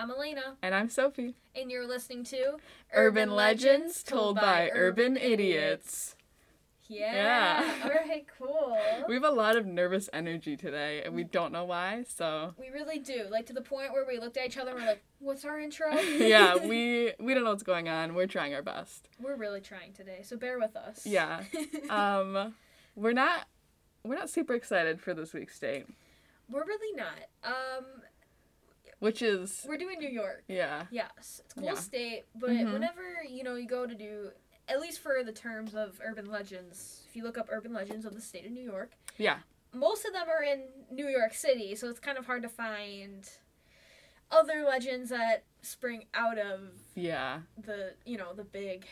I'm Elena, And I'm Sophie. and you're listening to Urban Legends Told by Urban Idiots. Yeah. Yeah. All right, cool. We have a lot of nervous energy today, and we don't know why, so. We really do. Like to the point where we looked at each other and we're like, "What's our intro?" yeah, we we don't know what's going on. We're trying our best. we're really trying today, so bear with us. Yeah. Um, we're not we're not super excited for this week's date, we're really not. Um, which is we're doing New York. yeah, Yes, it's a cool Yeah. state, but Mhm. whenever you know you go to do, at least for the terms of urban legends, if you look up urban legends of the state of New York, yeah, most of them are in New York City, so it's kind of hard to find other legends that spring out of yeah. the you know the big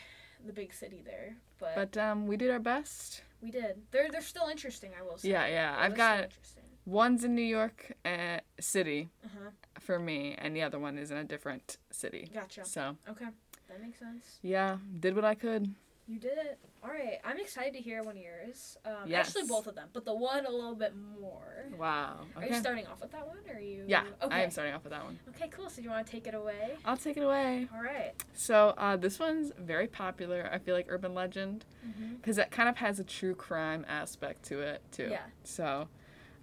the big city there. But, But um, we did our best. we did. They're they're still interesting, I will say. Yeah, yeah. They're I've got interesting. One's in New York uh, City Uh-huh. for me, and the other one is in a different city. Gotcha. So Okay. That makes sense. yeah, did what I could. You did it. All right. I'm excited to hear one of yours. Um, Yes. Actually, both of them, but the one a little bit more. Wow. Are you starting off with that one, or are you? Yeah, Okay. I am starting off with that one. Okay, cool. So do you want to take it away? I'll take it away. All right. So uh, this one's very popular. I feel like urban legend Mm-hmm. because it kind of has a true crime aspect to it too. Yeah. So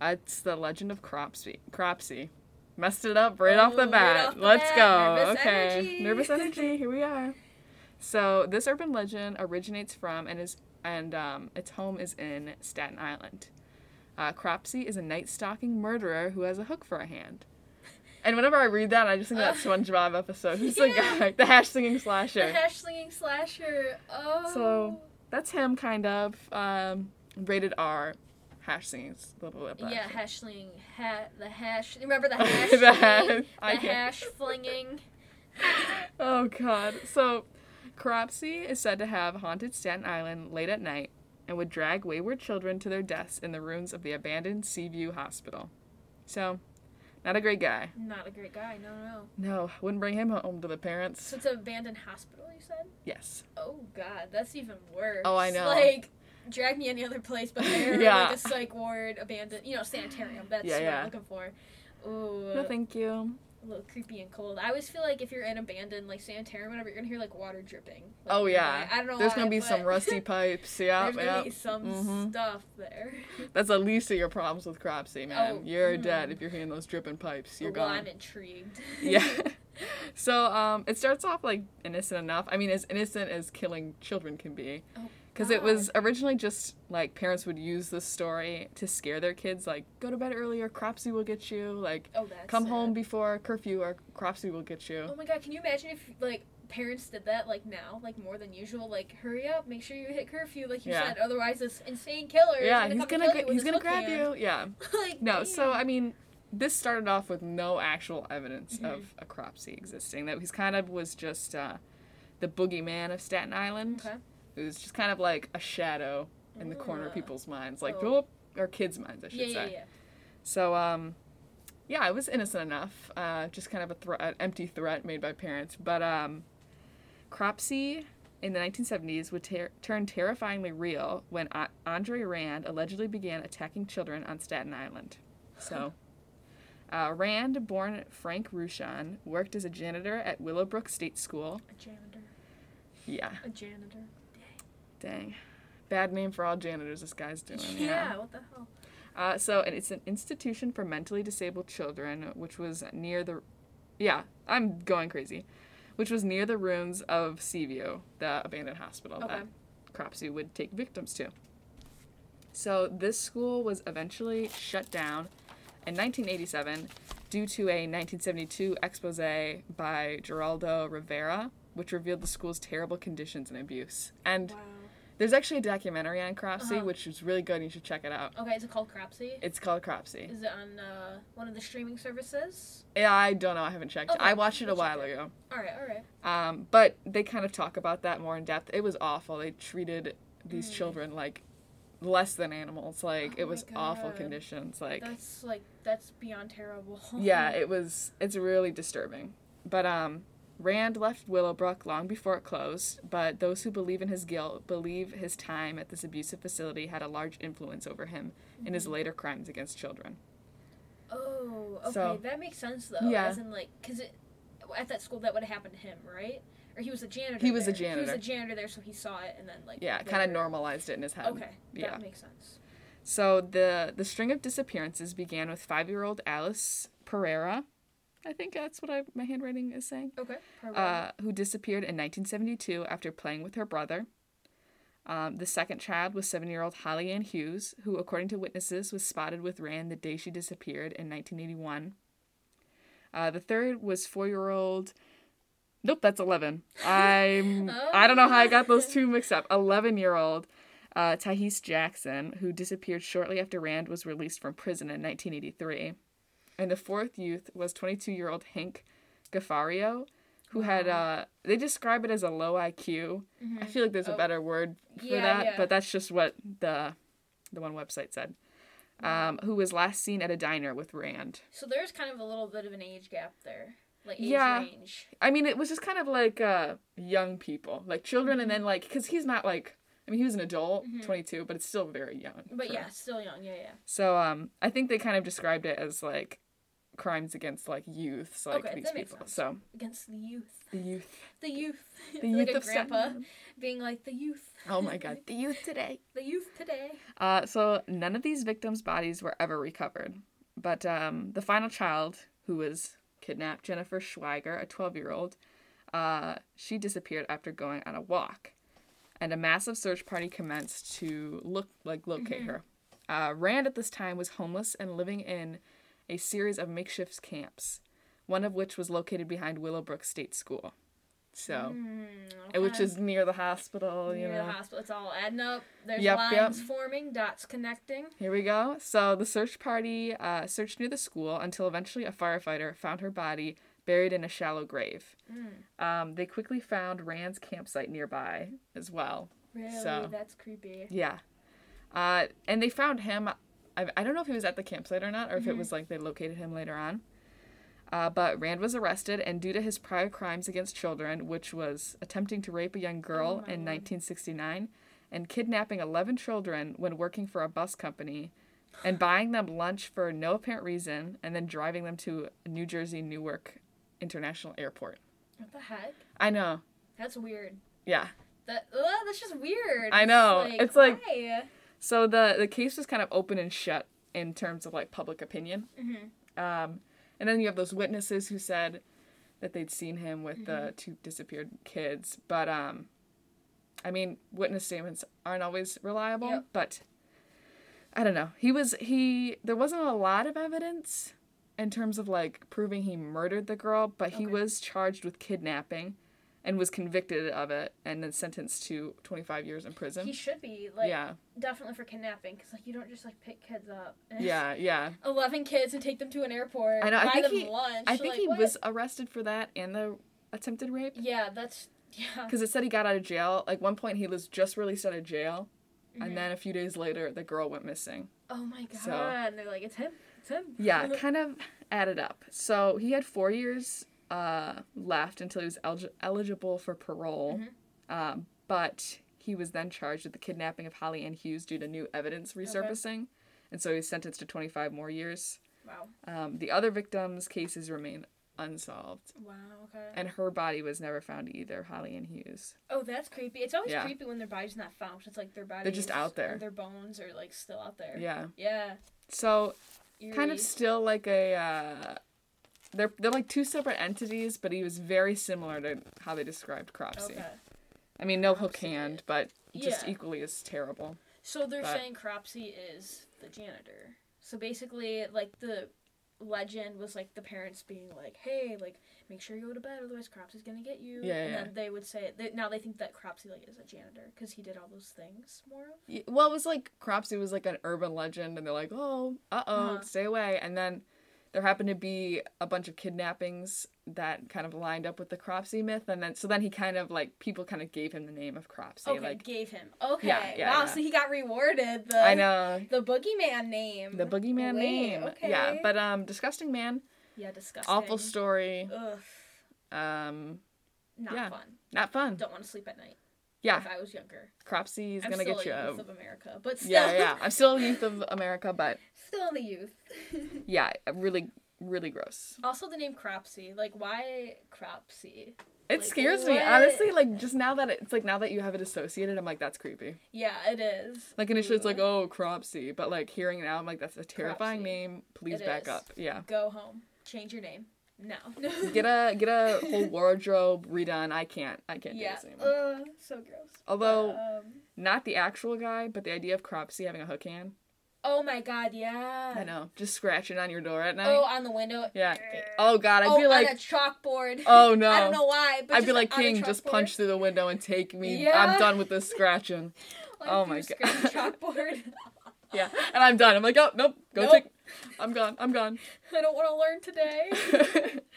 it's the legend of Cropsey. Cropsey. Messed it up right off Oh, the right bat. off the Let's bat. go. Nervous okay. energy. Nervous energy. Here we are. So this urban legend originates from and is and um, its home is in Staten Island. Uh, Cropsey is a night stalking murderer who has a hook for a hand. And whenever I read that, I just think of that SpongeBob episode. Who's the guy? The hash singing Slasher. The hash slinging slasher. Oh. So, That's him, kind of. Um, rated R. Hash singing is a little. Yeah, better. hash slinging. Ha- the hash. Remember the oh, hash. The hash- The hash flinging. Oh God. So, Cropsey is said to have haunted Staten Island late at night and would drag wayward children to their deaths in the ruins of the abandoned Seaview Hospital. So, not a great guy. Not a great guy. No, no. No, wouldn't bring him home to the parents. So it's an abandoned hospital. You said. Yes. Oh God, that's even worse. Oh, I know. Like, drag me any other place but there. Yeah. Like a psych ward, abandoned. You know, sanitarium. That's Yeah, what yeah. I'm looking for. Ooh. No, thank you. a little creepy and cold. I always feel like if you're in abandoned like sanitarium, whatever, you're gonna hear like water dripping. Like, Oh yeah. I don't know. There's why, gonna be some rusty pipes. Yeah, There's gonna yeah. be some Mhm. stuff there. That's the least of your problems with Cropsey, man. Oh, You're mm. dead if you're hearing those dripping pipes. You're well, gone. I'm intrigued. yeah. so um, it starts off like innocent enough. I mean, as innocent as killing children can be. Oh, Because it was originally just like parents would use this story to scare their kids, like go to bed earlier, Cropsey will get you. Like oh, come home before curfew, or Cropsey will get you. Oh my god, can you imagine if like parents did that like now, like more than usual? Like hurry up, make sure you hit curfew, like you Yeah. said. Otherwise, this insane killer. yeah, is he's gonna, gonna gra- and kill you he's gonna grab hook you. Yeah. like No, so. I mean, this started off with no actual evidence Mhm. of a Cropsey existing. That he's kind of was just uh, the boogeyman of Staten Island. Okay. It was just kind of like a shadow in the corner of Ah. people's minds, like Oh. or kids' minds, I should Yeah, yeah, say. yeah. So um, yeah, it was innocent enough. Uh, just kind of a threat, an empty threat made by parents. But um, Cropsey in the 1970s would ter- turn terrifyingly real when a- Andre Rand allegedly began attacking children on Staten Island. So. Uh, Rand, born Frank Rushan, worked as a janitor at Willowbrook State School. A janitor. Yeah, A janitor. Dang. Bad name for all janitors this guy's doing. Yeah, what the hell? Uh, so and it's an institution for mentally disabled children, which was near the, yeah, I'm going crazy, which was near the ruins of Seaview, the abandoned hospital Okay. that Cropsey would take victims to. So this school was eventually shut down in 1987 due to a 1972 expose by Geraldo Rivera, which revealed the school's terrible conditions and abuse. And Wow. There's actually a documentary on Cropsey, Uh-huh. which is really good. You should check it out. Okay, is it called Cropsey? It's called Cropsey. Is it on uh, one of the streaming services? Yeah, I don't know. I haven't checked. Okay, I watched it a we'll check while it. ago. All right, all right. Um, but they kind of talk about that more in depth. It was awful. They treated these Mm. children like less than animals. Like Oh it was awful conditions. Like That's like that's beyond terrible. yeah, it was. It's really disturbing. But um, Rand left Willowbrook long before it closed. But those who believe in his guilt believe his time at this abusive facility had a large influence over him in his Mhm. later crimes against children. Oh, okay, So- that makes sense though. Yeah. As in like, cause it, at that school that would have happened to him, right? Or he was a janitor. He was a there. He was janitor. a janitor there, so he saw it and then like. Yeah, kind of normalized it in his head. Okay, Yeah. that makes sense. So the the string of disappearances began with five year old Alice Pereira. I think that's what I, my handwriting is saying. Okay. Uh, who disappeared in 1972 after playing with her brother. Um, the second child was seven year old Holly Ann Hughes, who, according to witnesses, was spotted with Rand the day she disappeared in 1981. Uh, the third was four year old. Nope, that's 11. I'm. I don't know how I got those two mixed up. 11 year old uh, Tiahease Jackson, who disappeared shortly after Rand was released from prison in 1983. And the fourth youth was 22 year old Hank Gafforio, who had, uh, they describe it as a low IQ. I feel like there's a Oh. better word for Yeah, that, yeah. but that's just what the, the one website said. Um, who was last seen at a diner with Rand. so there's kind of a little bit of an age gap there, like age Yeah. range. I mean, it was just kind of like uh, young people, like children, and then like, because he's not like, I mean, he was an adult, 22, but it's still very young. But yeah, still young. Yeah, yeah. So um, I think they kind of described it as like crimes against like youths, like Okay, these people. So Against the youth. the youth, The youth. the like youth a of grandpa Staten being like the youth. Oh my God, the youth today. The youth today. Uh, so none of these victims' bodies were ever recovered, but um, the final child, who was kidnapped, Jennifer Schweiger, a 12-year-old, uh, she disappeared after going on a walk, and a massive search party commenced to look like locate her. Uh, Rand at this time was homeless and living in a series of makeshift camps, one of which was located behind Willowbrook State School. So, Mm, which is near the hospital, you near know. the hospital. It's all adding up. There's Yep, yep. lines forming, dots connecting. Here we go. So the search party uh, searched near the school until eventually a firefighter found her body buried in a shallow grave. Mm. Um, they quickly found Rand's campsite nearby as well. Really, So- that's creepy. Yeah. Uh, and they found him. I, I don't know if he was at the campsite or not, or if Mm-hmm. it was like they located him later on. Uh, but Rand was arrested, and due to his prior crimes against children, which was attempting to rape a young girl Oh in Lord. 1969 and kidnapping 11 children when working for a bus company, and buying them lunch for no apparent reason, and then driving them to New Jersey Newark International Airport. What the heck? I know. That's weird. Yeah. That ugh, that's just weird. I know. It's like- why? So the the case was kind of open and shut in terms of like public opinion. Mhm. Um, and then you have those witnesses who said that they'd seen him with the two disappeared kids. But um, I mean, witness statements aren't always reliable. Yep. But I don't know. He was he. There wasn't a lot of evidence in terms of like proving he murdered the girl, but he was charged with kidnapping. And was convicted of it, and then sentenced to 25 years in prison. he should be like yeah, definitely for kidnapping because like you don't just like pick kids up. yeah, yeah. Eleven kids and take them to an airport. I know, I Buy think them he- lunch. I think like, he what? was arrested for that and the attempted rape Yeah, that's yeah. because it said he got out of jail. Like one point, he was just released out of jail, Mhm. and then a few days later, the girl went missing. Oh my god! So- and they're like, it's him. It's him. Yeah, kind of added up. So he had four years uh, left until he was elig- eligible for parole, Mm-hmm. um, but he was then charged with the kidnapping of Holly Ann Hughes due to new evidence resurfacing, and so he was sentenced to 25 more years. wow. Um, the other victims' cases remain unsolved. Wow. Okay. And her body was never found either, Holly Ann Hughes. oh, that's creepy. It's always Yeah. creepy when their body's not found. It's like their body. They're just out there. Their bones are like still out there. Yeah. Yeah. So kind of still like a uh, they're they're like two separate entities, but he was very similar to how they described Cropsey. Okay. I mean, no hook hand, but just Yeah. equally as terrible. So they're But- saying Cropsey is the janitor. So basically, like the legend was like the parents being like, "Hey, like make sure you go to bed, otherwise Cropsey's gonna get you." Yeah, and yeah. then they would say they, now they think that Cropsey like is a janitor because he did all those things more of. Y- Well, it was like Cropsey was like an urban legend, and they're like, oh, uh oh, Uh-huh. stay away. And then there happened to be a bunch of kidnappings that kind of lined up with the Cropsey myth, and then so then he kind of like people kind of gave him the name of Cropsey. Okay, like gave him. Okay, Yeah, yeah, wow. yeah. So he got rewarded. The I know the boogeyman name. the boogeyman Wait, name. Okay. Yeah, but um, disgusting man, yeah, disgusting. awful story. Ugh, Um, not fun. not fun. Don't want to sleep at night. Yeah, If I was younger, Cropsey's I'm gonna get you. youth of America, but still, yeah, yeah. I'm still a youth of America, but still in the youth. yeah, really really gross. Also, the name Cropsey. Like, why Cropsey? It Like, scares me honestly. Like just now that it's like now that you have it associated, I'm like that's creepy. Yeah, it is. Like initially it's like oh Cropsey, but like hearing it now, I'm like that's a terrifying Cropsey. name. Please It back is. up. Yeah. Go home. Change your name. No. Get a get a whole wardrobe redone. I can't. I can't yeah. do this anymore. Uh, so gross. Although Um, not the actual guy, but the idea of Cropsey having a hook hand. oh my god, yeah. I know, just scratching on your door at night. Oh, on the window. yeah. Oh God, I'd oh, be like on a chalkboard. oh no. I don't know why, but I'd be like, King, just punch through the window and take me. Yeah. I'm done with this scratching. Like, oh my god. chalkboard. Yeah, and I'm done. I'm like, oh nope, go Nope. take. I'm gone. I'm gone. I don't want to learn today.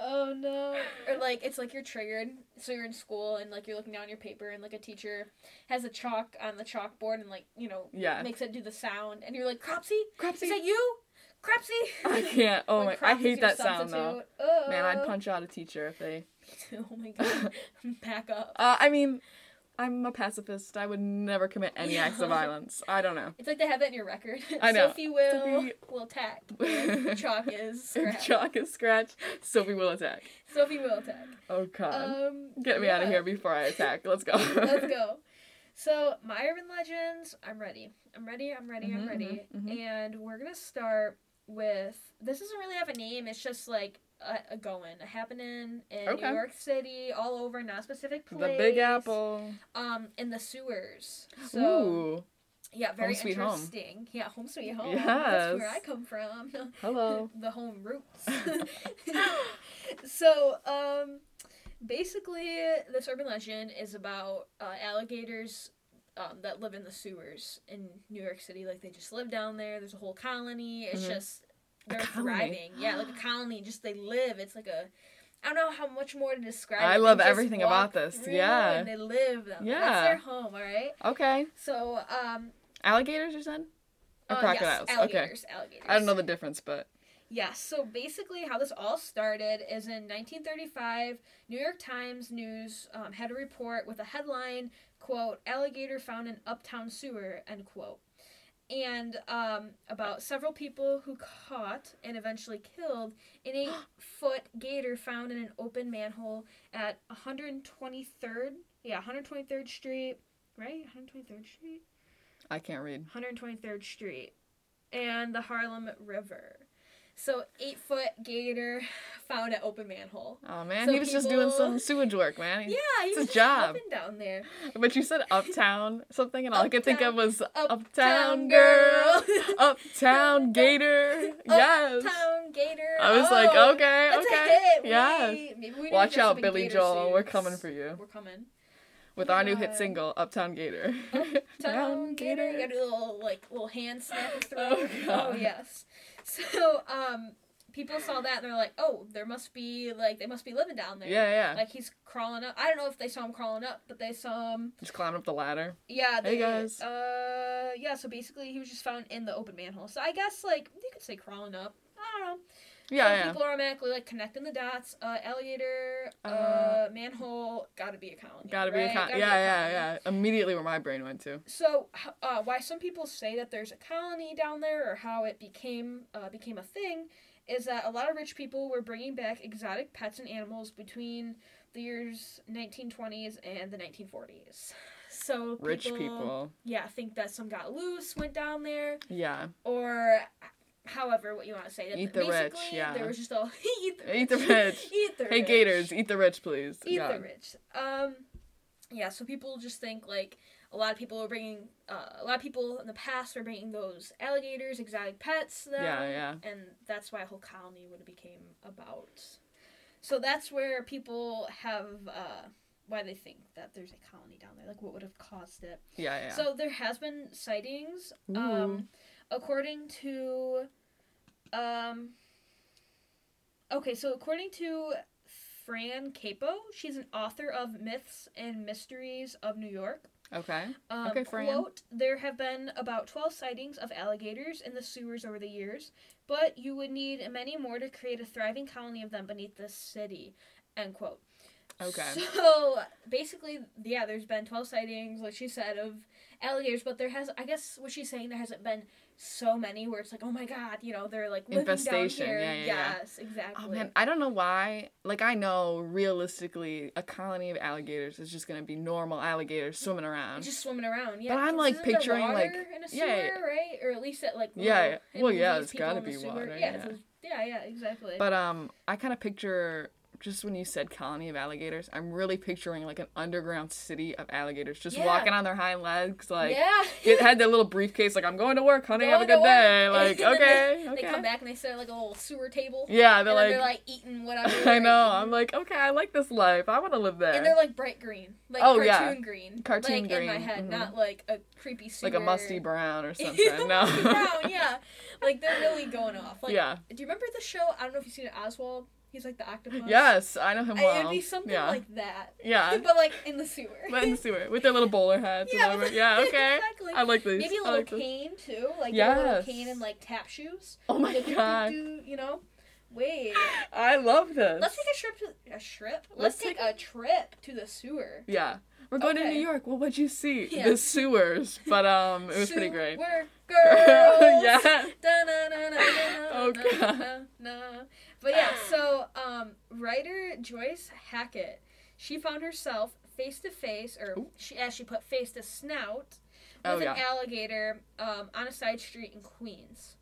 Oh no. Or like it's like you're triggered. So you're in school and like you're looking down your paper and like a teacher has a chalk on the chalkboard and like, you know, yeah. makes it do the sound and you're like, Cropsey? Is that you? Cropsey? I can't. Oh Like, my, I hate that sound though. Man, I'd punch out a teacher if they. Oh my god. Back up. Uh, I mean, I'm a pacifist. I would never commit any acts of violence. I don't know. It's like they have that in your record. I know. Sophie will Sophie- will attack. Chalk is scratch. Chalk is scratch. Sophie will attack. Sophie will attack. Oh god. Um, Get me out of here before I attack. Let's go. Let's go. So, my urban legends, I'm ready. I'm ready, I'm ready, I'm Mhm, ready. mhm, mhm. And we're going to start with this doesn't really have a name, it's just like a, going, a happening in Okay. New York City, all over, not specific the. Big Apple. Um, in the sewers. So, Ooh. yeah, very Home sweet home. interesting. Yeah, home sweet home. That's where I come from. Hello. the home roots. so, um, basically, this urban legend is about uh, alligators um, that live in the sewers in New York City. Like they just live down there. There's a whole colony. It's Mhm. just they're thriving. Yeah, like a colony. Just they live. It's like a. I don't know how much more to describe. I love everything about this. Yeah. and they live. Them. Yeah. that's their home. All right. Okay. So, um, Alligators, you said? Or uh, crocodiles? Yes, okay. alligators. Alligators. I don't know the difference, but Yes, so basically, how this all started is in 1935, New York Times News um, had a report with a headline, quote, alligator found in uptown sewer, end quote. And um, about several people who caught and eventually killed an eight foot gator found in an open manhole at 123rd, yeah, 123rd Street, right? 123rd Street? I can't read. 123rd Street and the Harlem River. So eight foot gator found an open manhole. Oh man, So he was just doing some sewage work, man. Yeah, he It's was job. down there. But you said uptown something, and all I could think of was uptown, Uptown girl, uptown gator. Yes. Uptown gator. I was like, Oh, okay, that's okay, A hit. yes. Wait, we Watch out, Billy Joel. We're coming for you We're coming. with our new hit single, Uptown Gator. Uptown gator. You gotta do a little like little hand snap. Oh, God. Oh, yes. So um, people saw that and they're like, oh, there must be like they must be living down there. Yeah, yeah. Like he's crawling up. I don't know if they saw him crawling up, but they saw him. Just climbing up the ladder. Yeah. Hey, They, guys. Uh, yeah. So basically, he was just found in the open manhole. So I guess like you could say crawling up. I don't know. Yeah, yeah. People are automatically like connecting the dots. Uh, alligator, uh, Uh, manhole, gotta be a colony. Gotta be right? a colony. Yeah, yeah, yeah. Immediately where my brain went to. So, uh, why some people say that there's a colony down there, or how it became uh, became a thing, is that a lot of rich people were bringing back exotic pets and animals between the years 1920s and the 1940s. So Rich people. yeah, think that some got loose, went down there, Yeah. or however what you want to say. That Eat the rich, basically, yeah. There was just all eat the rich. Eat the rich. eat the Hey, rich. Gators, eat the rich, please. Eat the rich. Um, yeah. So people just think like a lot of people are bringing uh, a lot of people in the past were bringing those alligators, exotic pets. Them, Yeah, yeah. And that's why a whole colony would have became about. So that's where people have uh, why they think that there's a colony down there. Like what would have caused it. Yeah, yeah. So there has been sightings. Um, according to, um, okay, so according to Fran Capo, she's an author of Myths and Mysteries of New York. okay. Um, Okay, Fran. Quote, there have been about 12 sightings of alligators in the sewers over the years, but you would need many more to create a thriving colony of them beneath the city. End quote. Okay. So basically, yeah, there's been 12 sightings, like she said, of alligators, but there has, I guess, what she's saying, there hasn't been so many where it's like, oh my god, you know, they're like living Infestation, down here. yeah, yeah, yeah. yes, exactly. Oh man, I don't know why. Like I know realistically, a colony of alligators is just gonna be normal alligators swimming around. just swimming around, yeah. But I'm like, picturing, water like- in a yeah, sewer, yeah. right? Or at least at like Yeah, yeah. in Well, yeah, it's gotta be water, Yeah, yeah. yeah, yeah, exactly. But um, I kind of picture just when you said colony of alligators, I'm really picturing like an underground city of alligators just Yeah. walking on their hind legs, like yeah, it had their little briefcase, like I'm going to work, honey, have a good day. Like okay, they, okay. They come back and they set like a little sewer table. Yeah, they're like, they're like eating whatever. I know. eating. I'm like, okay, I like this life. I want to live there. And they're like bright green, like Oh, cartoon yeah. green, Cartoon like in my green, head, mhm. not like a creepy sewer. like a musty brown or something. no. brown, yeah. Like they're really going off. Like, yeah. do you remember the show? I don't know if you've seen it, Oswald. He's like the octopus. Yes, I know him I- well. It'd be something yeah. like that, yeah. but like in the sewer. But in the sewer with their little bowler hats. Yeah, and with- yeah. Okay. exactly. I like these. Maybe a little like this. cane too, like a little cane and like tap shoes. Oh my Like, do, do, god. do, You know. Wait. I love this. Let's take a trip to a trip. Let's, Let's take, take a trip to the sewer. Yeah. We're going to New York. Well, what'd you see? Yeah. The sewers. But um, it was pretty great. Sewer girls. yeah. Da-na-na-na-na-na, Oh, God. na-na-na. But yeah, so um, writer Joyce Hackett, she found herself face to face, or Ooh. she as she put face to snout, with Oh, an alligator um, on a side street in Queens.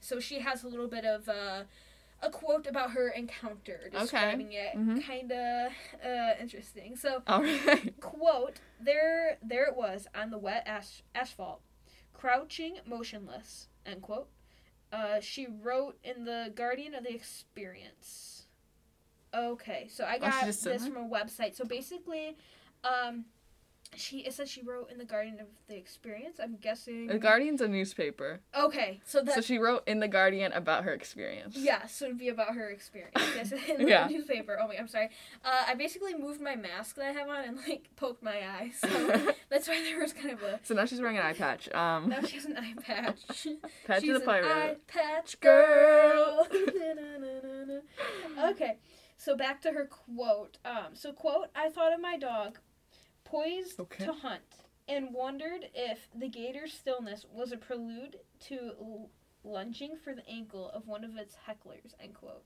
So she has a little bit of uh, a quote about her encounter, describing it Mhm. kind of uh, interesting. So All right. quote there there it was on the wet as- asphalt crouching motionless end quote uh, she wrote in the guardian of the experience. Okay so i Oh, got said this from a website. So basically um she it says she wrote in the guardian of the experience i'm guessing The Guardian's a newspaper, okay so that so she wrote in the Guardian about her experience. Yeah, so it'd be about her experience. Yes, in the Yeah. newspaper. Oh my, I'm sorry. Uh, I basically moved my mask that I have on and like poked my eye, so that's why there was kind of a. So now she's wearing an eye patch. Um, Now she has an eye patch. patch She's of the an eye pirate. patch Girl. girl. Okay, so back to her quote. Um, so quote: I thought of my dog, poised Okay. to hunt, and wondered if the gator's stillness was a prelude to l- lunging for the ankle of one of its hecklers. End quote.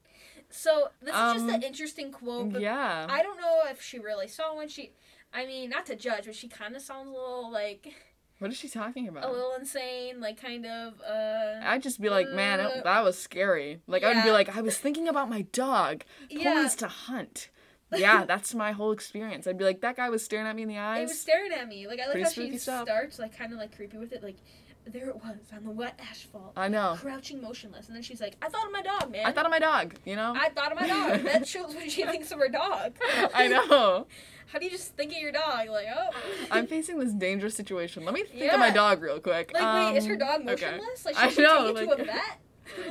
So this is just Um, an interesting quote. But Yeah. I don't know if she really saw one. She, I mean, not to judge, but she kind of sounds a little like What is she talking about? a little insane, like kind of. uh I'd just be like, man, Uh, that- that was scary. Like I would be like, I was thinking about my dog Yeah. poised to hunt. Yeah, that's my whole experience. I'd be like, that guy was staring at me in the eyes. He was staring at me. Like I like Pretty how she stuff. starts like kind of like creepy with it. Like there it was on the wet asphalt, I know. crouching motionless, and then she's like, "I thought of my dog, man. I thought of my dog. You know. I thought of my dog." that shows what she thinks of her dog. I know. How do you just think of your dog? Like, oh. I'm facing this dangerous situation. Let me think of my dog real quick. Like, wait, is her Um, dog okay. motionless? Like, I should she know, take it like- to a vet?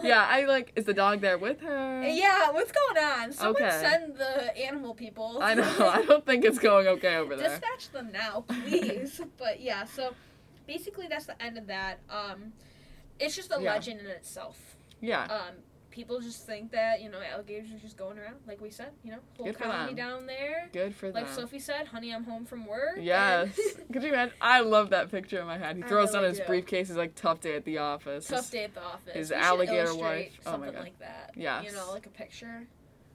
Yeah, I like. Is the dog there with her? Yeah, what's going on? Someone Okay. send the animal people. I know. I don't think it's going okay over there. Dispatch them now, please. but yeah, so basically that's the end of that. Um, it's just a Yeah. legend in itself. Yeah. Um, people just think that you know alligators are just going around, like we said. You know, whole Good colony down there. Good for Like them. Sophie said, "Honey, I'm home from work." Yes. Could you imagine? I love that picture in my head. He throws down his do. briefcase. He's like, tough day at the office. Tough day at the office. his We alligator wife. Oh my Something God. like that. Yes. You know, like a picture.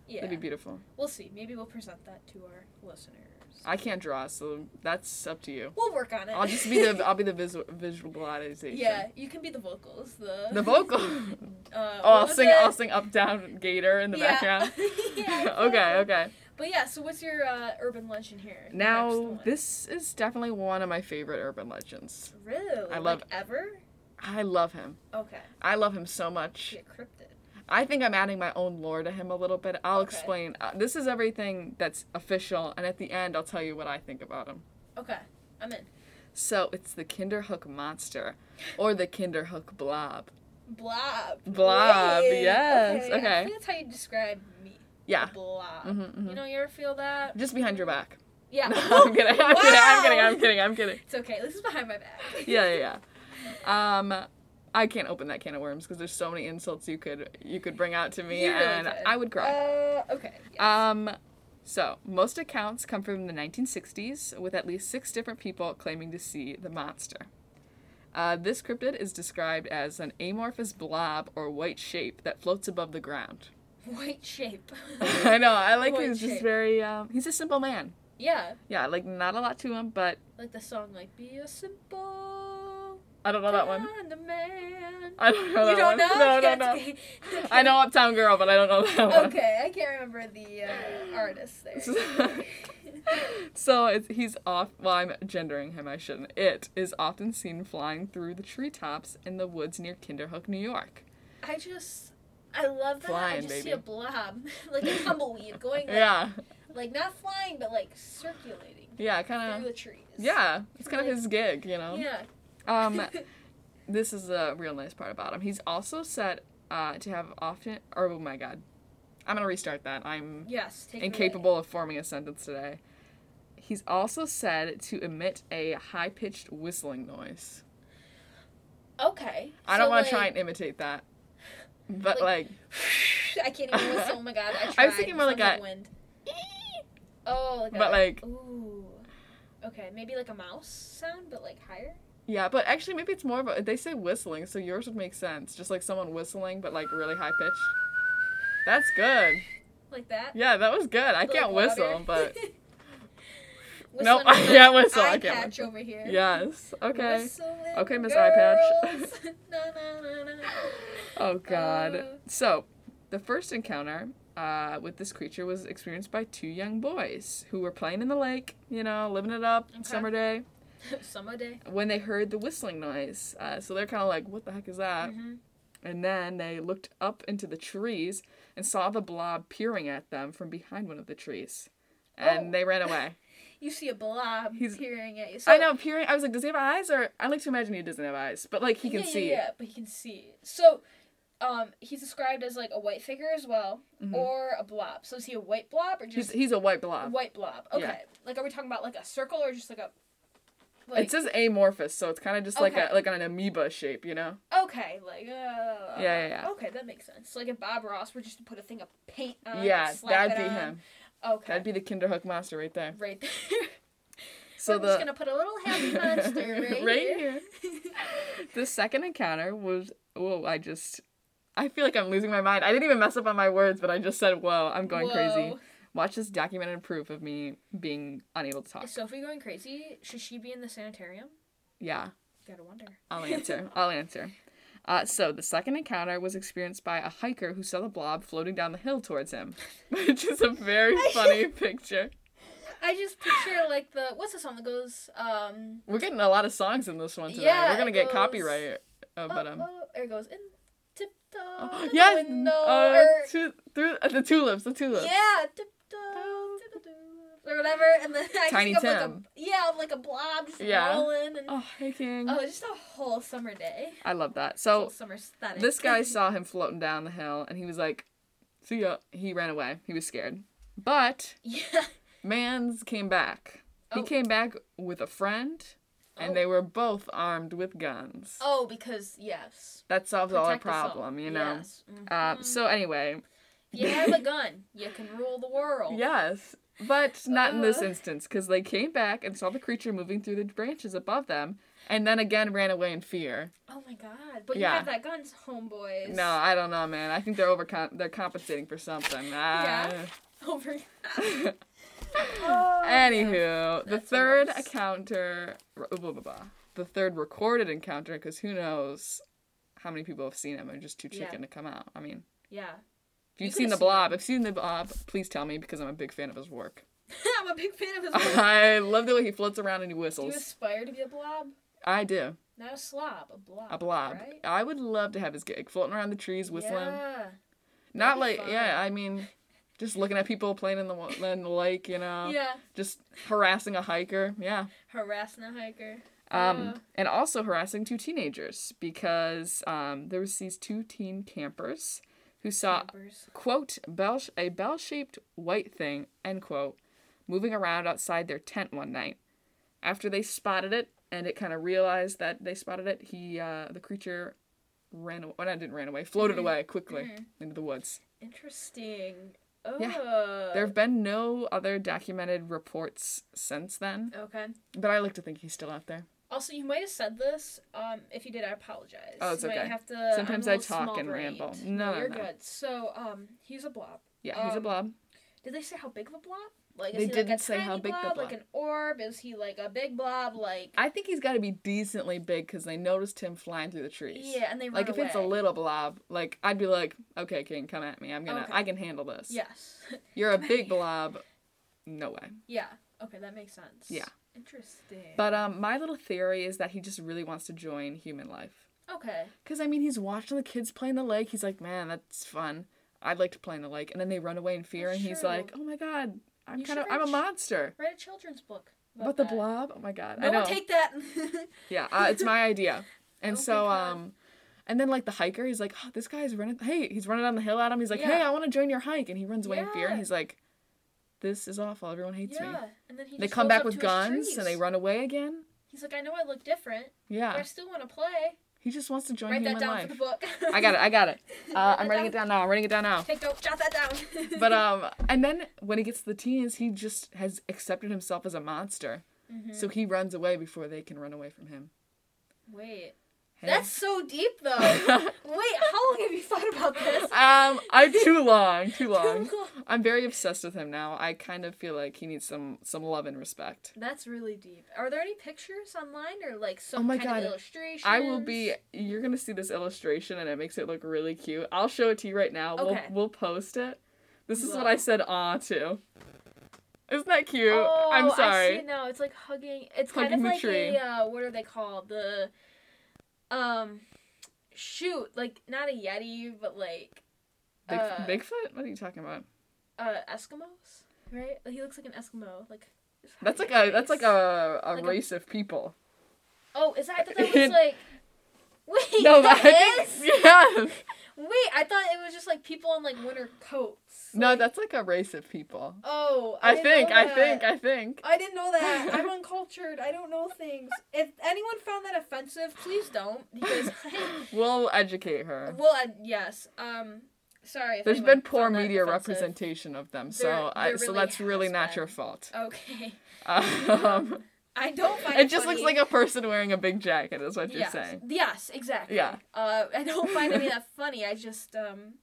Yeah. That'd be beautiful. We'll see. Maybe we'll present that to our listeners. I can't draw, so that's up to you. We'll work on it. I'll just be the I'll be the visual visualization. Yeah, you can be the vocals. The The vocal. Uh, Oh, I'll sing. it? I'll sing up down gator in the Yeah. background. yeah, okay. Okay. But yeah, so what's your uh, urban legend here? Now this is definitely one of my favorite urban legends. really, I love- like ever. I love him. Okay, I love him so much. I think I'm adding my own lore to him a little bit. I'll Okay. explain. Uh, this is everything that's official, and at the end, I'll tell you what I think about him. Okay, I'm in. So it's the Kinderhook monster, or the Kinderhook blob. Blob. Blob, Wait, yes, I okay. think that's how you describe me. Yeah. A blob. Mhm, mhm. You know, you ever feel that? Just behind your back. Yeah. No, I'm kidding. I'm kidding. I'm kidding. I'm kidding. I'm kidding. It's okay. This is behind my back. Yeah, yeah, yeah. Um, I can't open that can of worms because there's so many insults you could you could bring out to me, You really and could. I would cry. Uh, okay. Yes. Um, So, most accounts come from the 1960s, with at least six different people claiming to see the monster. Uh, this cryptid is described as an amorphous blob or white shape that floats above the ground. White shape. I know, I like White he's just very, um, he's a simple man. yeah, Yeah, like not a lot to him, but like the song, like "Be a simple I don't know that one. kind man." I don't know you don't one. know? No, no, no. okay. I know Uptown Girl, but I don't know that one. Okay, I can't remember the uh, artist there. so it's, he's off. Well, I'm gendering him. I shouldn't. It is often seen flying through the treetops in the woods near Kinderhook, New York. I just, I love that. I Flying, just see a blob, like a tumbleweed, going like, Yeah, like not flying, but like circulating yeah, kind of through the trees. Yeah, it's kind of Like- his gig, you know. Yeah. Um, this is a real nice part about him. He's also said uh, to have often. Or oh my god, I'm gonna restart that. I'm yes. Take incapable of forming a sentence today. He's also said to emit a high pitched whistling noise. Okay. I don't want to try and imitate that. But Like- like, I can't even whistle. Oh my god! I tried. I was thinking more like a- wind. Oh, like But, a, like- Ooh. Okay, maybe like a mouse sound, but like higher. Yeah, but actually maybe it's more of a they say whistling, so yours would make sense. Just like someone whistling but like really high pitched. That's good. Like that. Yeah, that was good. I can't whistle, but no, Nope, I can't whistle, I can't patch whistle. over here. yes. Okay. Whistling Okay, Miss Eye Patch. Oh god. Uh. So, the first encounter uh, with this creature was experienced by two young boys who were playing in the lake, you know, living it up, Okay. summer day, Summer day. when they heard the whistling noise. Uh, so they're kind of like, what the heck is that? Mhm. And then they looked up into the trees and saw the blob peering at them from behind one of the trees. And Oh. they ran away. You see a blob He's- peering at you. So, I know, peering. I was like, does he have eyes? Or I like to imagine he doesn't have eyes, but like he can yeah, see. Yeah, yeah, but he can see. So, um, he's described as like a white figure as well, Mhm. or a blob. So is he a white blob or He's, just he's a white a blob. white blob? Yeah. Okay. Like, are we talking about like a circle or just like a? Like, it says amorphous, so it's kind of just like a like an amoeba shape, you know? okay, like uh, Yeah, yeah, yeah. Okay, that makes sense. Like if Bob Ross were just to put a thing of paint on, yeah, that'd be on. him. Okay, That'd be the Kinderhook monster right there. right there. So We're the just gonna put a little happy monster right, Right here. the second encounter was whoa, I just I feel like I'm losing my mind. I didn't even mess up on my words, but I just said whoa, I'm going crazy. Watch this documented proof of me being unable to talk. Is Sophie going crazy? Should she be in the sanitarium? Yeah, Gotta wonder. I'll answer. I'll answer. Uh, so the second encounter was experienced by a hiker who saw the blob floating down the hill towards him, which is a very funny picture. I just picture like the what's the song that goes um We're getting a lot of songs in this one today. Yeah, We're gonna get goes- copyright. Uh, but um, oh, oh, there it goes in tiptoe oh, to yes, window uh, or, tu- through uh, the tulips, the tulips. yeah to tulips, or whatever and then I Tiny think of like a Tim. yeah like a blob just Yeah. rolling and Oh, hey King. oh just a whole summer day I love that. So summer aesthetic this guy saw him floating down the hill, and he was like, "See ya." He ran away. He was scared, but yeah Mans came back. He Oh. came back with a friend, and Oh. they were both armed with guns. oh because yes That solves all our Protect all. problem, you know. yes. Uh, Mhm. so anyway, you have a gun you can rule the world yes, but not in this Uh. instance because they came back and saw the creature moving through the branches above them, and then again ran away in fear. oh my god but Yeah. you have that guns, homeboys No, I don't know, man. I think they're over they're compensating for something. Yeah. Ah. over Anywho, the third gross. encounter, blah, blah, blah, blah. the third recorded encounter, because who knows how many people have seen him and just too Yeah. chicken to come out. I mean, yeah if You you've seen the seen Blob, him. if you've seen the Blob, please tell me because I'm a big fan of his work. I'm a big fan of his work. I love the way he floats around and he whistles. Do you aspire to be a blob? I do. Not a slob, a blob. A blob. Right? I would love to have his gig, floating around the trees, whistling. Yeah. Not like, fun. yeah, I mean, just looking at people playing in the in the lake, you know, Yeah. just harassing a hiker. Yeah. Harassing a hiker. Um, Yeah. and also harassing two teenagers because um, there was these two teen campers who saw Campers. quote bell a bell-shaped white thing end quote moving around outside their tent one night. After they spotted it and it kind of realized that they spotted it, he uh, the creature ran away. Well, not didn't ran away, floated Mhm. away quickly Mhm. into the woods. Interesting. Oh. Yeah. There have been no other documented reports since then, Okay. but I like to think he's still out there. Also, you might have said this. Um, if you did, I apologize. Oh, it's you okay. To. Sometimes I talk and ramble. No, no, you're no. good. So, um, he's a blob. Yeah, he's a Um, blob. Did they say how big of a blob? Like, They he didn't like say how big the blob, blob- like an orb? Is he like a big blob? Like, I think he's got to be decently big because they noticed him flying through the trees. yeah, and they Like if it's a little blob, like I'd be like, okay, King, come at me. I'm gonna, Okay. I can handle this. Yes. You're a big blob. No way. yeah. Okay, that makes sense. Yeah. Interesting. But um, my little theory is that he just really wants to join human life. okay. Cause I mean, he's watching the kids play in the lake. He's like, man, that's fun. I'd like to play in the lake. And then they run away in fear, That's and he's like, oh my god, I'm kind of, I'm a monster. Write a children's book. About But the blob, oh my god, No I know. take that. Yeah, uh, it's my idea. And Oh so, um, and then like the hiker, he's like, oh, this guy's running. Hey, he's running down the hill at him. He's like, Yeah. hey, I want to join your hike, and he runs away in fear. And he's like, this is awful. Everyone hates me. yeah. And then he They come back with guns and they run away again. He's like, I know I look different, but Yeah, I still want to play. he just wants to join Write human that down life. for the book. I got it. I got it. Uh, I'm writing it down now. I'm writing it down now. Take note. Jot that down. But um, and then when he gets to the teens, he just has accepted himself as a monster. Mhm. So he runs away before they can run away from him. Wait, Hey. that's so deep though. Wait, how long have you thought about this? um, I'm too long, too long. I'm very obsessed with him now. I kind of feel like he needs some some love and respect. That's really deep. Are there any pictures online or like some Oh my kind God. of illustrations? I will be. You're gonna see this illustration, and it makes it look really cute. I'll show it to you right now. Okay. We'll we'll post it. This is what I said. Ah, to. Isn't that cute? Oh, I'm I see sorry. it now. It's like hugging. It's Hugging kind of like tree. a uh, what are they called? The um, shoot, like not a yeti, but like Big, uh, Bigfoot? What are you talking about? uh Eskimos, right? Like, he looks like an Eskimo. Like That's like a that's like a, a Like a- race of people. Oh, is that? I thought that was like. Wait, No, that I is? think yeah. Wait, I thought it was just like people in like winter coats. No, that's like a race of people. Oh, I, didn't think, I think, I think. I didn't know that. I'm uncultured. I don't know things. If anyone found that offensive, please don't because We'll educate her. well, uh, yes. Um, sorry. If There's been poor media representation of them, so I there so that's really not your fault. Okay. Um, I don't find it just looks like a person wearing a big jacket, is what you're yes. saying. Yes, exactly. Yeah. Uh, I don't find any of that funny. I just um,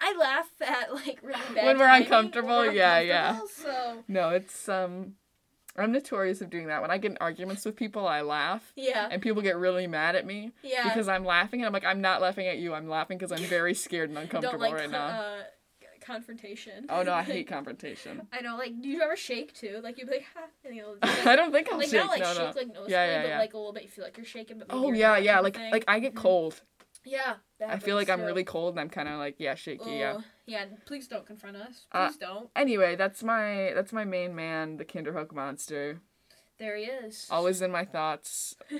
I laugh at like really bad When we're uncomfortable, when we're yeah, yeah. So No, it's um, I'm notorious of doing that. When I get in arguments with people, I laugh, yeah, and people get really mad at me yeah. because I'm laughing, and I'm like, I'm not laughing at you. I'm laughing because I'm very scared and uncomfortable like right now. uh, confrontation. Oh no, I hate confrontation. I know, like, do you ever shake too? Like, you'd be like, ha, and you'll just, I don't think I'll like shake. not like no, shake, no. like noticeably, Yeah, yeah, but yeah. like a little bit. You feel like you're shaking, but Oh yeah, yeah. Like like I get Mhm. cold. Yeah, I feel like happens, I'm really cold, and I'm kind of like yeah, shaky. Yeah. Yeah. Please don't confront us. Uh, don't. Anyway, that's my that's my main man, the Kinderhook monster. There he is. Always in my thoughts.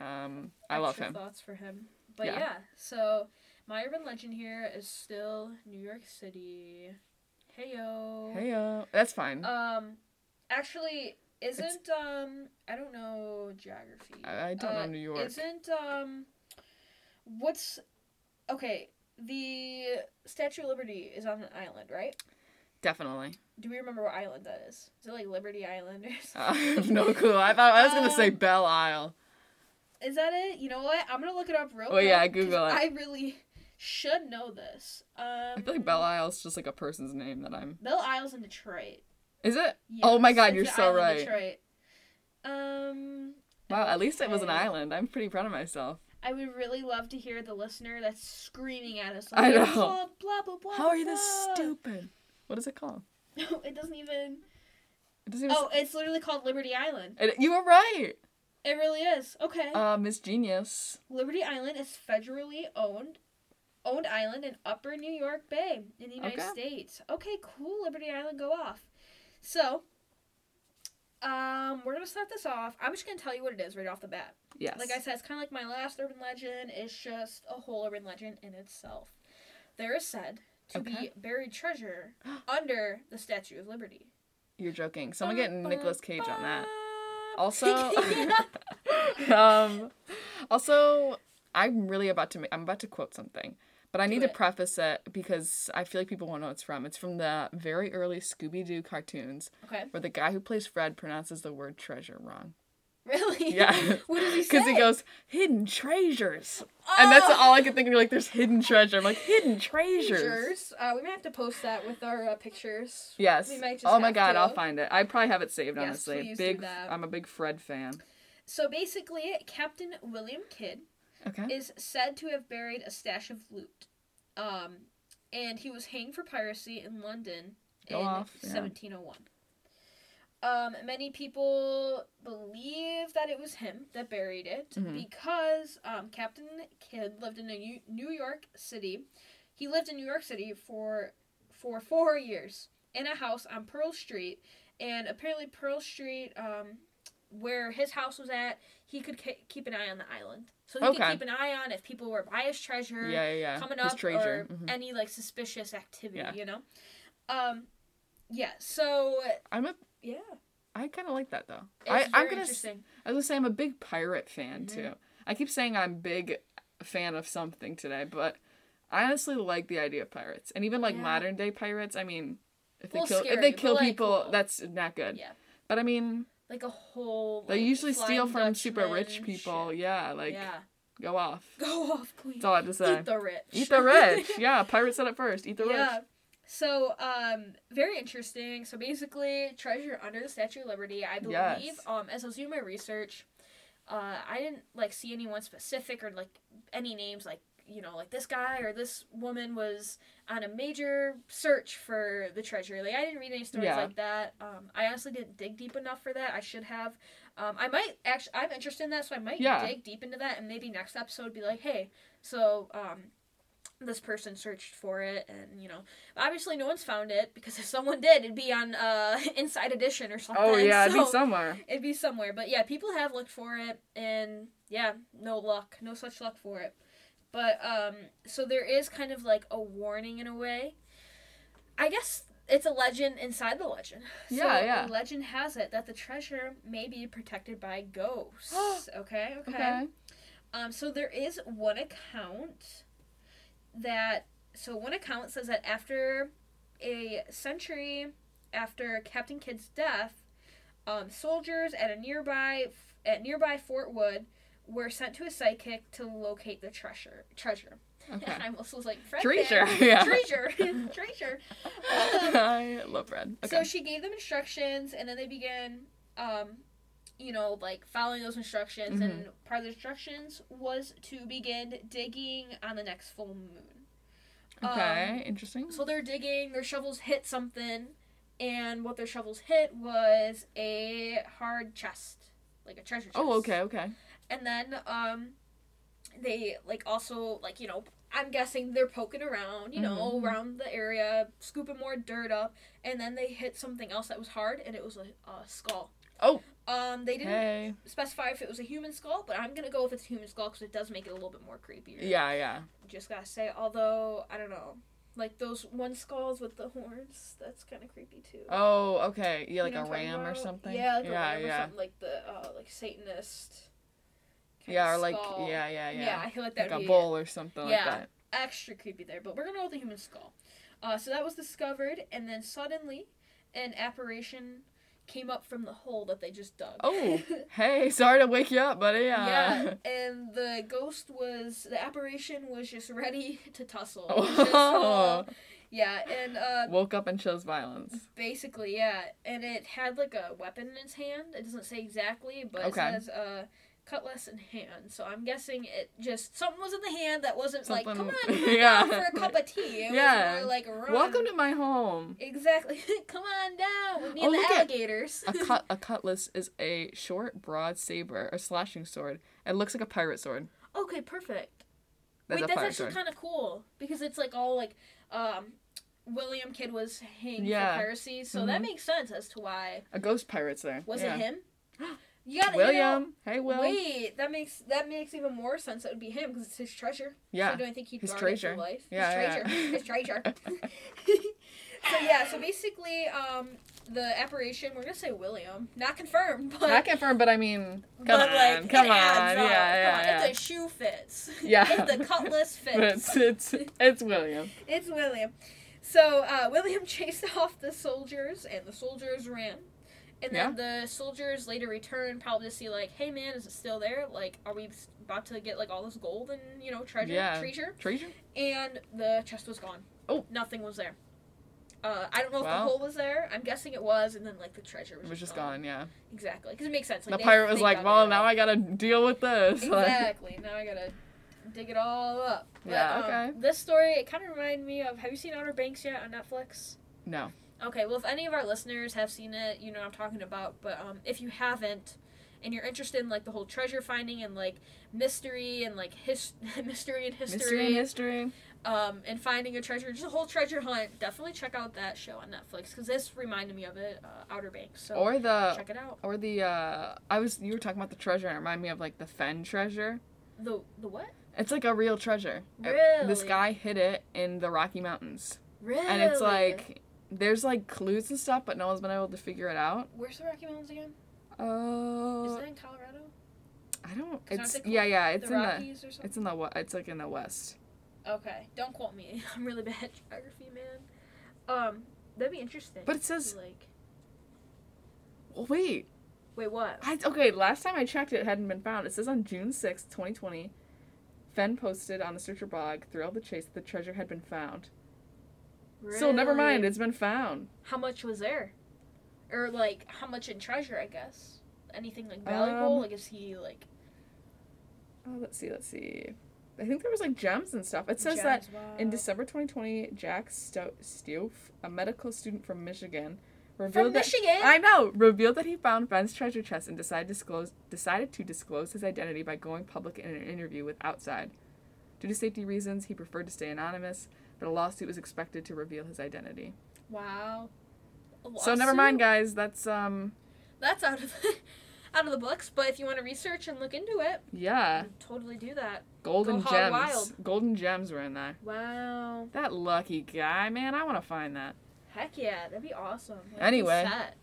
Um, I love Extra him. Thoughts for him, but Yeah. yeah. So my urban legend here is still New York City. Heyo. Hey, uh, that's fine. Um, actually, isn't um I don't know geography. I, I don't Uh, know New York. Isn't um, what's okay? The Statue of Liberty is on an island, right? Definitely. Do we remember what island that is? Is it like Liberty Island or Uh. I have no clue. I thought I was gonna say Um, Belle Isle. Is that it? You know what? I'm gonna look it up real Oh, quick. yeah, 'cause Google it. I really should know this. Um, I feel like Belle Isle is just like a person's name that I'm. Belle Isle's in Detroit. Is it? Oh my God, you're so right. Detroit. Um. Wow. At least it was an island. I'm pretty proud of myself. I would really love to hear the listener that's screaming at us. I know. "It's all Blah blah blah. How are you this blah." stupid? What is it called? No, it doesn't even. It doesn't even. Oh, it's literally called Liberty Island. It, you were right. It really is. Okay. Uh, Miss Genius. Liberty Island is federally owned owned island in Upper New York Bay in the United Okay. States. Okay, cool. Liberty Island, go off. So, um, we're gonna start this off. I'm just gonna tell you what it is right off the bat. Yes. Like I said, it's kind of like my last urban legend. It's just a whole urban legend in itself. There is said to Okay. be buried treasure under the Statue of Liberty. You're joking. Someone get Nicolas Cage on that. Also, um, also, I'm really about to. ma- I'm about to quote something, But I need to preface it because I feel like people won't know what it's from. It's from the very early Scooby Doo cartoons Okay. where the guy who plays Fred pronounces the word treasure wrong. Really? Yeah. what does he say? Because he goes, hidden treasures. And that's Oh! all I can think of. Like, there's hidden treasure. I'm like, hidden treasures. Uh, we might have to post that with our uh, pictures. Yes. We might just Oh my god, to. I'll find it. I probably have it saved, Yes, honestly. big. I'm a big Fred fan. So basically, Captain William Kidd Okay. is said to have buried a stash of loot. Um, and he was hanged for piracy in London Go in off, yeah. 1701. Um, many people believe that it was him that buried it Mhm. because um, Captain Kidd lived in a New New York City. He lived in New York City for for four years in a house on Pearl Street, and apparently Pearl Street, um, where his house was at, he could ke- keep an eye on the island. So he Okay. could keep an eye on if people were by his treasure yeah, yeah, yeah. coming His up treasure. or Mhm. any like suspicious activity, Yeah. you know. Um, yeah. So I'm a. yeah, I kind of like that though. it's I I'm gonna. interesting. I was gonna say I'm a big pirate fan Mhm. too. I keep saying I'm big fan of something today, but I honestly like the idea of pirates and even like Yeah. modern day pirates. I mean, if they Well, kill if they kill like, people, cool. that's not good. Yeah. But I mean, Like a whole. they like, usually steal from super rich people. shit. Yeah, like yeah. go off. Go off, queen. That's all I have to say. Eat the rich. Eat the rich. yeah, pirates said it first. Eat the rich. yeah. rich. So, um, very interesting. So basically, treasure under the Statue of Liberty. I believe, Yes. um, as I was doing my research, uh, I didn't like see anyone specific or like any names like you know like this guy or this woman was on a major search for the treasure. Like I didn't read any stories Yeah. like that. Um, I honestly didn't dig deep enough for that. I should have. Um, I might actually. I'm interested in that, so I might Yeah. dig deep into that, and maybe next episode be like, hey, so um, this person searched for it, and you know, obviously no one's found it because if someone did, it'd be on uh Inside Edition or something. Oh yeah, it'd be somewhere. It'd be somewhere, but yeah, people have looked for it, and yeah, no luck, no such luck for it. But um, so there is kind of like a warning in a way. I guess it's a legend inside the legend. Yeah, so yeah. Legend has it that the treasure may be protected by ghosts. okay, okay. Okay. Um, so there is one account that so one account says that after a century after Captain Kidd's death, um, soldiers at a nearby at nearby Fort Wood were sent to a psychic to locate the treasure. Treasure. Okay. I almost was like Fred Treasure, yeah. Treasure. Treasure. Um, I love Fred. Okay. so she gave them instructions, and then they began, um, you know, like following those instructions. And Mm-hmm. part of the instructions was to begin digging on the next full moon. okay. Interesting. Um, So they're digging. Their shovels hit something, and what their shovels hit was a hard chest, like a treasure chest. Oh, okay, okay. And then, um, they like also like you know. I'm guessing they're poking around, you know, Mhm. around the area, scooping more dirt up, and then they hit something else that was hard, and it was a, a skull. Oh. Um, they didn't Hey. specify if it was a human skull, but I'm gonna go with it's a human skull because it does make it a little bit more creepy. Yeah, yeah. Just gotta say, although I don't know, like those one skulls with the horns, that's kind of creepy too. Oh, okay. Yeah, You like know a ram or something. Yeah, like a yeah, ram or yeah. something like the uh, like Satanist. Yeah, or like skull. yeah, yeah, yeah. Yeah, I feel like that like a bull or something Yeah. like that. extra creepy there. But we're gonna go with the human skull. Uh, so that was discovered, and then suddenly, an apparition came up from the hole that they just dug. Oh, hey, sorry to wake you up, buddy. Uh, yeah, and the ghost was the apparition was just ready to tussle. Oh. Just, uh, yeah, and uh, Woke up and chose violence. basically, yeah, and it had like a weapon in its hand. It doesn't say exactly, but Okay. it says uh, cutlass in hand. So I'm guessing it just something was in the hand that wasn't like, come on, yeah. for a cup of tea. It Yeah. was more like run. Welcome to my home. Exactly. come on down with me Oh, the alligators. A cut a cutlass is a short, broad saber, a slashing sword. It looks like a pirate sword. okay, perfect. That's Wait, a that's actually sword. kind of cool because it's like all like um, William Kidd was hanged Yeah. for piracy, so that Mhm. makes sense as to why. A ghost pirate's there. Was yeah. it him? You gotta, you know, William. hey, Will. Wait, that makes that makes even more sense. It would be him because it's his treasure. Yeah. So don't think he'd His guard it for treasure. life? Yeah, his treasure. yeah. his treasure. So yeah, so basically, um, the apparition we're gonna say William, not confirmed, but Not confirmed, but I mean, come but on, like come on, yeah, up. yeah, on, yeah. If the shoe fits, Yeah. if the cutlass fits, it's it's it's William. it's William. So uh, William chased off the soldiers, and the soldiers ran. And then the soldiers later returned, probably to see like, hey man, is it still there? Like, are we about to get like all this gold and you know treasure, Yeah. treasure? Treasure? And the chest was gone. Oh. nothing was there. Uh, I don't know if Well. the hole was there. I'm guessing it was, and then like the treasure was, It was just gone, yeah. Exactly, because it makes sense. Like, the pirate was like, well, now. I gotta deal with this. Exactly. now I gotta dig it all up. But, Yeah, um, okay. this story it kind of reminded me of. Have you seen Outer Banks yet on Netflix? no. Okay, well, if any of our listeners have seen it, you know what I'm talking about. But um, if you haven't, and you're interested in like the whole treasure finding and like mystery and like his mystery and history, Mystery and history. um, and finding a treasure, just a whole treasure hunt, definitely check out that show on Netflix because this reminded me of it, uh, Outer Banks. So Or the check it out. or the uh I was you were talking about the treasure and it reminded me of like the Fenn treasure. The the what? It's like a real treasure. Uh, This guy hid it in the Rocky Mountains. Really? And it's like there's like clues and stuff, but no one's been able to figure it out. Where's the Rocky Mountains again? Oh Is Uh, that in Colorado? I don't. It's yeah, yeah. It's the in the. Rockies or something? It's in the. It's like in the west. Okay, don't quote me. I'm really bad at geography, man. Um, that'd be interesting. But it says- like, Well, wait. wait, what? I okay. Last time I checked, it hadn't been found. It says on June sixth, twenty twenty, Fenn posted on the Searcher blog, "Thrill the chase, the treasure had been found." So never mind, it's been found. How much was there? Or like, how much in treasure? I guess. Anything like valuable? Um, like, is he like? Oh, let's see. Let's see. I think there was like gems and stuff. It says that? Wow. in December 2020, Jack Sto- a medical student from Michigan, From revealed that Michigan. I know. Revealed that he found Fenn's treasure chest and decided disclose decided to disclose his identity by going public in an interview with Outside. Due to safety reasons, he preferred to stay anonymous, but a lawsuit was expected to reveal his identity. wow. So never mind, guys. That's um That's out of out of the books. But if you want to research and look into it, yeah, totally do that. golden Go gems. wild. Golden gems were in there. Wow. That lucky guy, man. I want to find that. Heck yeah, that'd be awesome. Like, Anyway. set.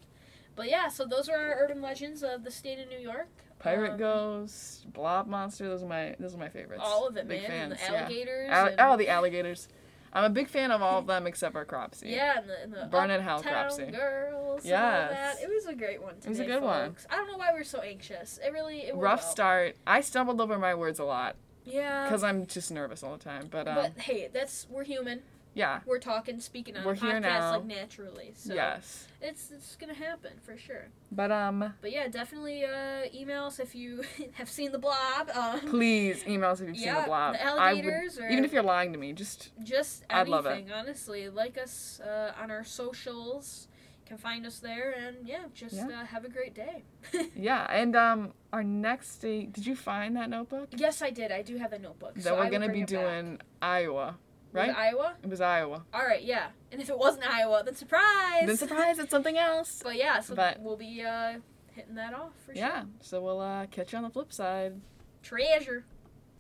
But yeah, so those are our urban legends of the state of New York. Pirate Um, Ghost, Blob Monster. Those are my those are my favorites. All of it, Big man. and the fans, yeah. alligators. And, oh, the alligators. I'm a big fan of all of them except for Cropsey. yeah, and the, and the Burn in Hell, Cropsey. girls. Yes. It was a great one. Today, it was a good one. I don't know why we are so anxious. It really it Rough well. start. I stumbled over my words a lot Yeah. because I'm just nervous all the time. But um, but hey, that's we're human. Yeah, We're talking, speaking on We're a podcast like naturally. So yes. it's it's gonna happen for sure. But um, But yeah, definitely uh, email us if you have seen the blob. Um, please email us if you've seen the blob. the I would, alligators or even if you're lying to me, just just I'd love it. honestly. Like us uh, on our socials. Can find us there and yeah, just Yeah. Uh, have a great day. yeah. And um, our next date. Did you find that notebook? yes, I did. I do have a notebook. That so we're will gonna be doing back. doing Iowa, Was it right? Iowa? It was Iowa. All right, yeah. And if it wasn't Iowa, then surprise. Then surprise, it's something else. But yeah, so But- we'll be uh, hitting that off for Yeah. sure. Yeah, so we'll uh, catch you on the flip side. Treasure.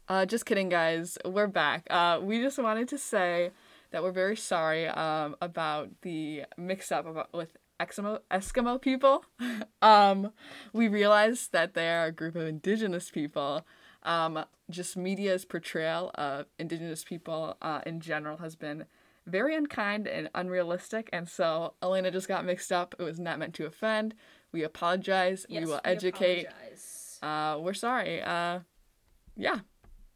Uh, just kidding, guys. We're back. Uh, we just wanted to say that we're very sorry um, about the mix-up about with Eskimo Eskimo people. um, we realized that they are a group of indigenous people. Um, just media's portrayal of indigenous people uh, in general has been very unkind and unrealistic, and so Elena just got mixed up. It was not meant to offend. We apologize. Yes, we will educate. apologize. Uh, we're sorry. Uh, yeah.